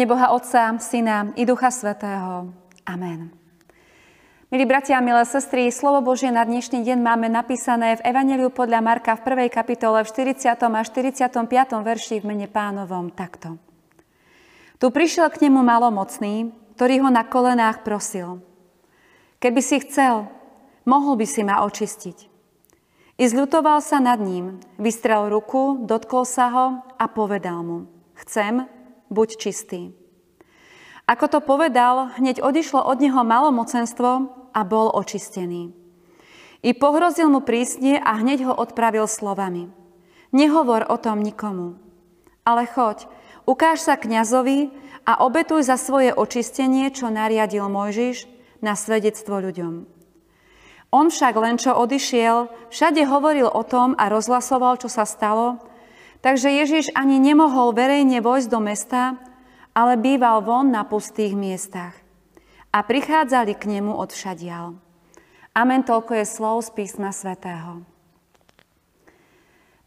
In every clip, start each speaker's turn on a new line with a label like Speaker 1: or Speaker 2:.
Speaker 1: Mene Boha Otca, Syna i Ducha Svetého. Amen. Milí bratia a milé sestry, slovo Božie na dnešný deň máme napísané v Evangeliu podľa Marka v 1. kapitole v 40. a 45. verši v mene pánovom takto. Tu prišiel k nemu malomocný, ktorý ho na kolenách prosil. Keby si chcel, mohol by si ma očistiť. I zľutoval sa nad ním, vystrel ruku, dotkol sa ho a povedal mu, chcem, buď čistý. Ako to povedal, hneď odišlo od neho malomocenstvo a bol očistený. I pohrozil mu prísne a hneď ho odpravil slovami. Nehovor o tom nikomu, ale choď, ukáž sa kňazovi a obetuj za svoje očistenie, čo nariadil Mojžiš, na svedectvo ľuďom. On však len čo odišiel, všade hovoril o tom a rozhlasoval, čo sa stalo Takže Ježiš ani nemohol verejne vojsť do mesta, ale býval von na pustých miestach. A prichádzali k nemu od všadial. Amen, toľko je slov z písma svätého.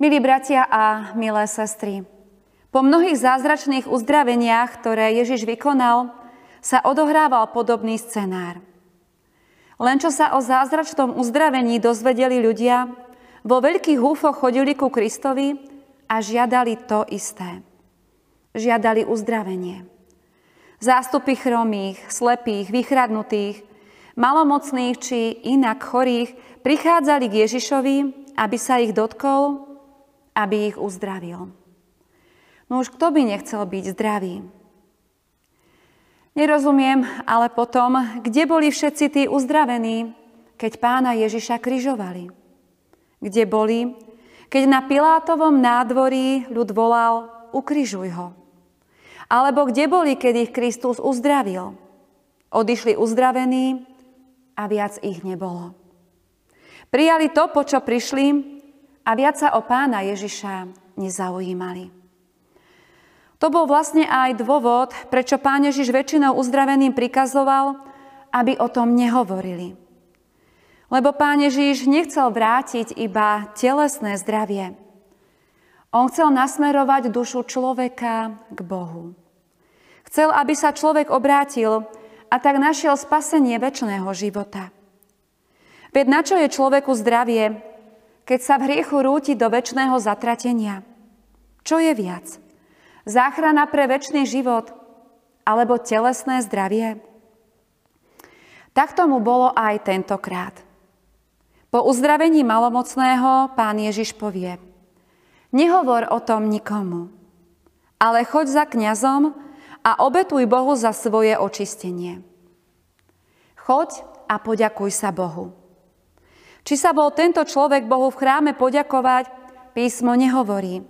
Speaker 1: Milí bratia a milé sestry, po mnohých zázračných uzdraveniach, ktoré Ježiš vykonal, sa odohrával podobný scenár. Len čo sa o zázračnom uzdravení dozvedeli ľudia, vo veľkých húfoch chodili ku Kristovi a žiadali to isté. Žiadali uzdravenie. Zástupy chromých, slepých, vychradnutých, malomocných či inak chorých prichádzali k Ježišovi, aby sa ich dotkol, aby ich uzdravil. No už kto by nechcel byť zdravý? Nerozumiem, ale potom, kde boli všetci tí uzdravení, keď pána Ježiša kryžovali? Kde boli, keď na Pilátovom nádvorí ľud volal, ukrižuj ho. Alebo kde boli, keď ich Kristus uzdravil? Odišli uzdravení a viac ich nebolo. Prijali to, po čo prišli a viac sa o pána Ježiša nezaujímali. To bol vlastne aj dôvod, prečo pán Ježiš väčšinou uzdraveným prikazoval, aby o tom nehovorili. Lebo pán Ježíš nechcel vrátiť iba telesné zdravie. On chcel nasmerovať dušu človeka k Bohu. Chcel, aby sa človek obrátil a tak našiel spasenie väčšného života. Veď na čo je človeku zdravie, keď sa v hriechu rúti do väčšného zatratenia? Čo je viac? Záchrana pre väčší život alebo telesné zdravie? Tak tomu bolo aj tentokrát. Po uzdravení malomocného pán Ježiš povie, nehovor o tom nikomu, ale choď za kňazom a obetuj Bohu za svoje očistenie. Choď a poďakuj sa Bohu. Či sa bol tento človek Bohu v chráme poďakovať, písmo nehovorí.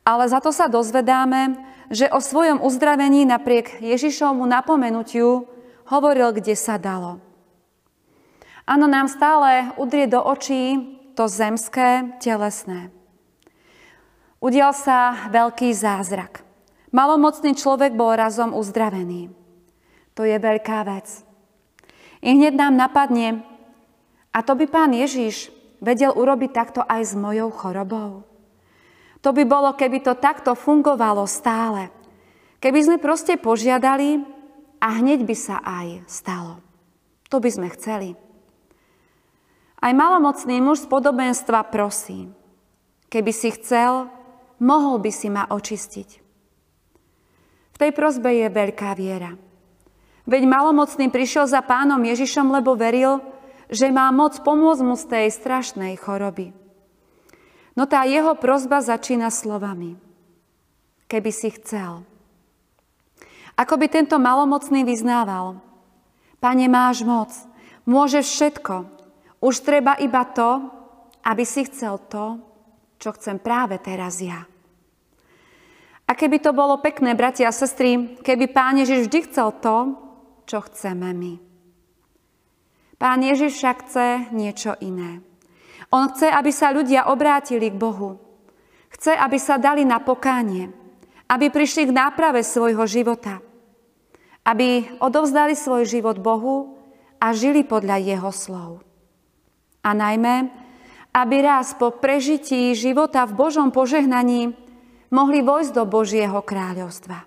Speaker 1: Ale za to sa dozvedáme, že o svojom uzdravení napriek Ježišovmu napomenutiu hovoril, kde sa dalo. Áno, nám stále udrie do očí to zemské, telesné. Udial sa veľký zázrak. Malomocný človek bol razom uzdravený. To je veľká vec. I hneď nám napadne, a to by pán Ježiš vedel urobiť takto aj s mojou chorobou. To by bolo, keby to takto fungovalo stále. Keby sme proste požiadali a hneď by sa aj stalo. To by sme chceli. Aj malomocný muž z podobenstva prosí, keby si chcel, mohol by si ma očistiť. V tej prozbe je veľká viera. Veď malomocný prišiel za pánom Ježišom, lebo veril, že má moc pomôcť mu z tej strašnej choroby. No tá jeho prozba začína slovami. Keby si chcel. Ako by tento malomocný vyznával. Pane, máš moc, môžeš všetko, už treba iba to, aby si chcel to, čo chcem práve teraz ja. A keby to bolo pekné, bratia a sestry, keby Pán Ježiš vždy chcel to, čo chceme my. Pán Ježiš však chce niečo iné. On chce, aby sa ľudia obrátili k Bohu. Chce, aby sa dali na pokánie, aby prišli k náprave svojho života, aby odovzdali svoj život Bohu a žili podľa Jeho slov. A najmä, aby raz po prežití života v Božom požehnaní mohli vojsť do Božieho kráľovstva.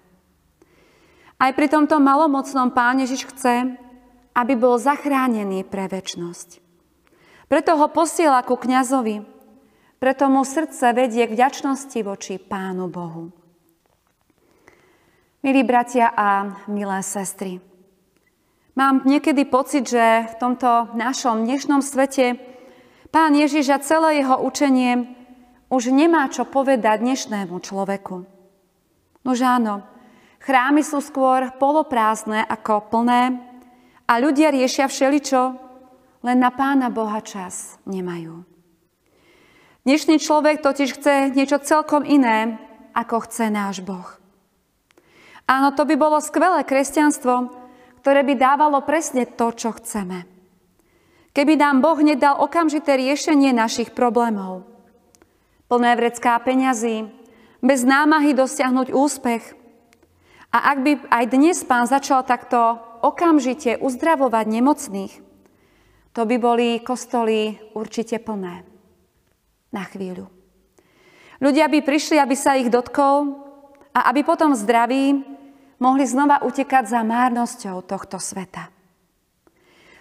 Speaker 1: Aj pri tomto malomocnom Pán Ježiš chce, aby bol zachránený pre väčnosť. Preto ho posiela ku kňazovi, preto mu srdce vedie k vďačnosti voči Pánu Bohu. Milí bratia a milé sestry, mám niekedy pocit, že v tomto našom dnešnom svete Pán Ježiš a celé jeho učenie už nemá čo povedať dnešnému človeku. Nož áno, chrámy sú skôr poloprázdne ako plné a ľudia riešia všeličo, len na Pána Boha čas nemajú. Dnešný človek totiž chce niečo celkom iné, ako chce náš Boh. Áno, to by bolo skvelé kresťanstvo, ktoré by dávalo presne to, čo chceme. Keby nám Boh nedal okamžité riešenie našich problémov. Plné vrecká peňazí, bez námahy dosiahnuť úspech. A ak by aj dnes pán začal takto okamžite uzdravovať nemocných, to by boli kostoly určite plné na chvíľu. Ľudia by prišli, aby sa ich dotkol a aby potom zdraví mohli znova utekať za márnosťou tohto sveta.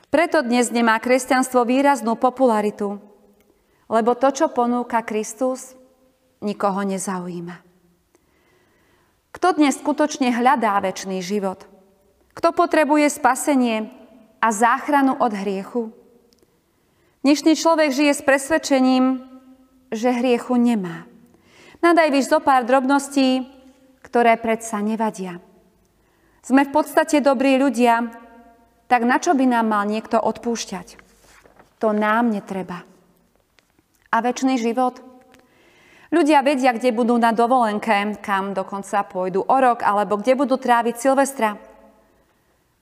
Speaker 1: Preto dnes nemá kresťanstvo výraznú popularitu, lebo to, čo ponúka Kristus, nikoho nezaujíma. Kto dnes skutočne hľadá väčší život? Kto potrebuje spasenie a záchranu od hriechu? Dnešný človek žije s presvedčením, že hriechu nemá. Nadaj víš zo pár drobností, ktoré predsa nevadia. Sme v podstate dobrí ľudia, tak na čo by nám mal niekto odpúšťať? To nám netreba. A väčší život? Ľudia vedia, kde budú na dovolenke, kam dokonca pôjdu o rok, alebo kde budú tráviť Silvestra.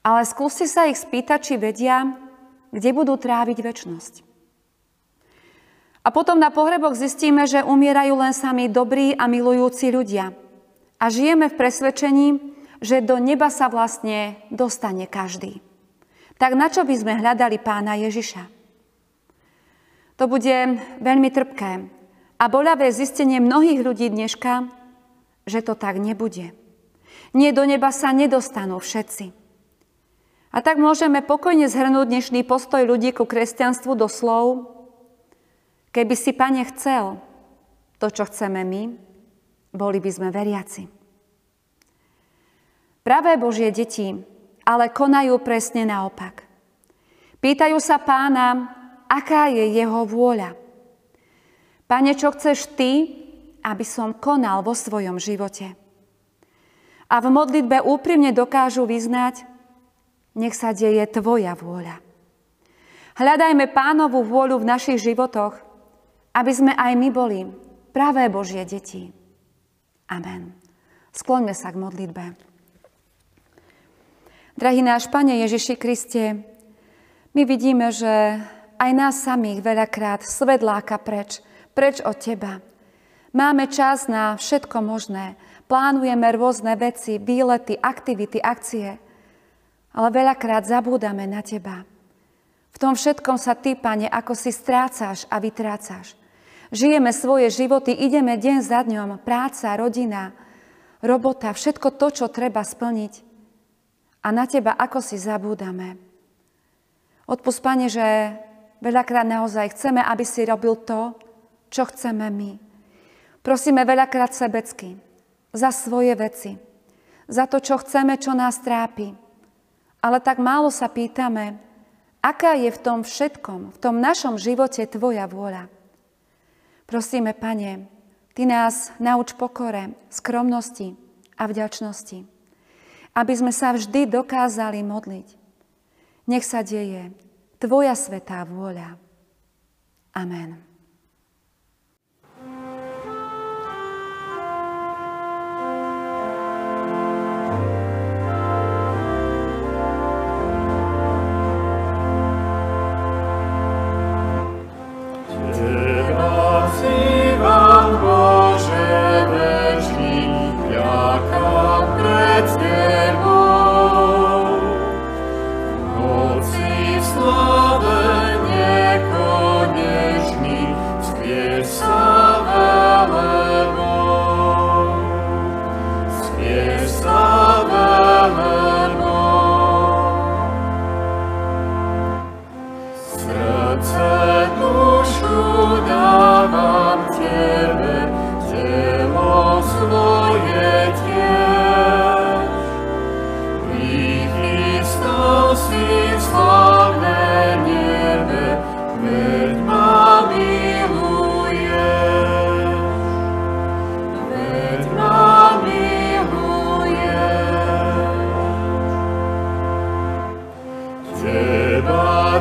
Speaker 1: Ale skúste sa ich spýtať, či vedia, kde budú tráviť väčnosť. A potom na pohreboch zistíme, že umierajú len sami dobrí a milujúci ľudia. A žijeme v presvedčení, že do neba sa vlastne dostane každý. Tak na čo by sme hľadali pána Ježiša? To bude veľmi trpké a boľavé zistenie mnohých ľudí dneška, že to tak nebude. Nie do neba sa nedostanú všetci. A tak môžeme pokojne zhrnúť dnešný postoj ľudí ku kresťanstvu do slov, Keby si, Pane, chcel to, čo chceme my, boli by sme veriaci. Pravé Božie deti ale konajú presne naopak. Pýtajú sa pána, aká je jeho vôľa. Pane, čo chceš ty, aby som konal vo svojom živote? A v modlitbe úprimne dokážu vyznať, nech sa deje tvoja vôľa. Hľadajme pánovú vôľu v našich životoch aby sme aj my boli pravé Božie deti. Amen. Skloňme sa k modlitbe. Drahý náš Pane Ježiši Kriste, my vidíme, že aj nás samých veľakrát svet láka preč, preč od Teba. Máme čas na všetko možné, plánujeme rôzne veci, výlety, aktivity, akcie, ale veľakrát zabúdame na Teba. V tom všetkom sa Ty, Pane, ako si strácaš a vytrácaš. Žijeme svoje životy, ideme deň za dňom, práca, rodina, robota, všetko to, čo treba splniť. A na teba ako si zabúdame. Odpust, Pane, že veľakrát naozaj chceme, aby si robil to, čo chceme my. Prosíme veľakrát sebecky, za svoje veci, za to, čo chceme, čo nás trápi. Ale tak málo sa pýtame, aká je v tom všetkom, v tom našom živote Tvoja vôľa. Prosíme, Pane, Ty nás nauč pokore, skromnosti a vďačnosti, aby sme sa vždy dokázali modliť. Nech sa deje Tvoja svetá vôľa. Amen.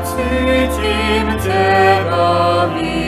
Speaker 2: sit in terra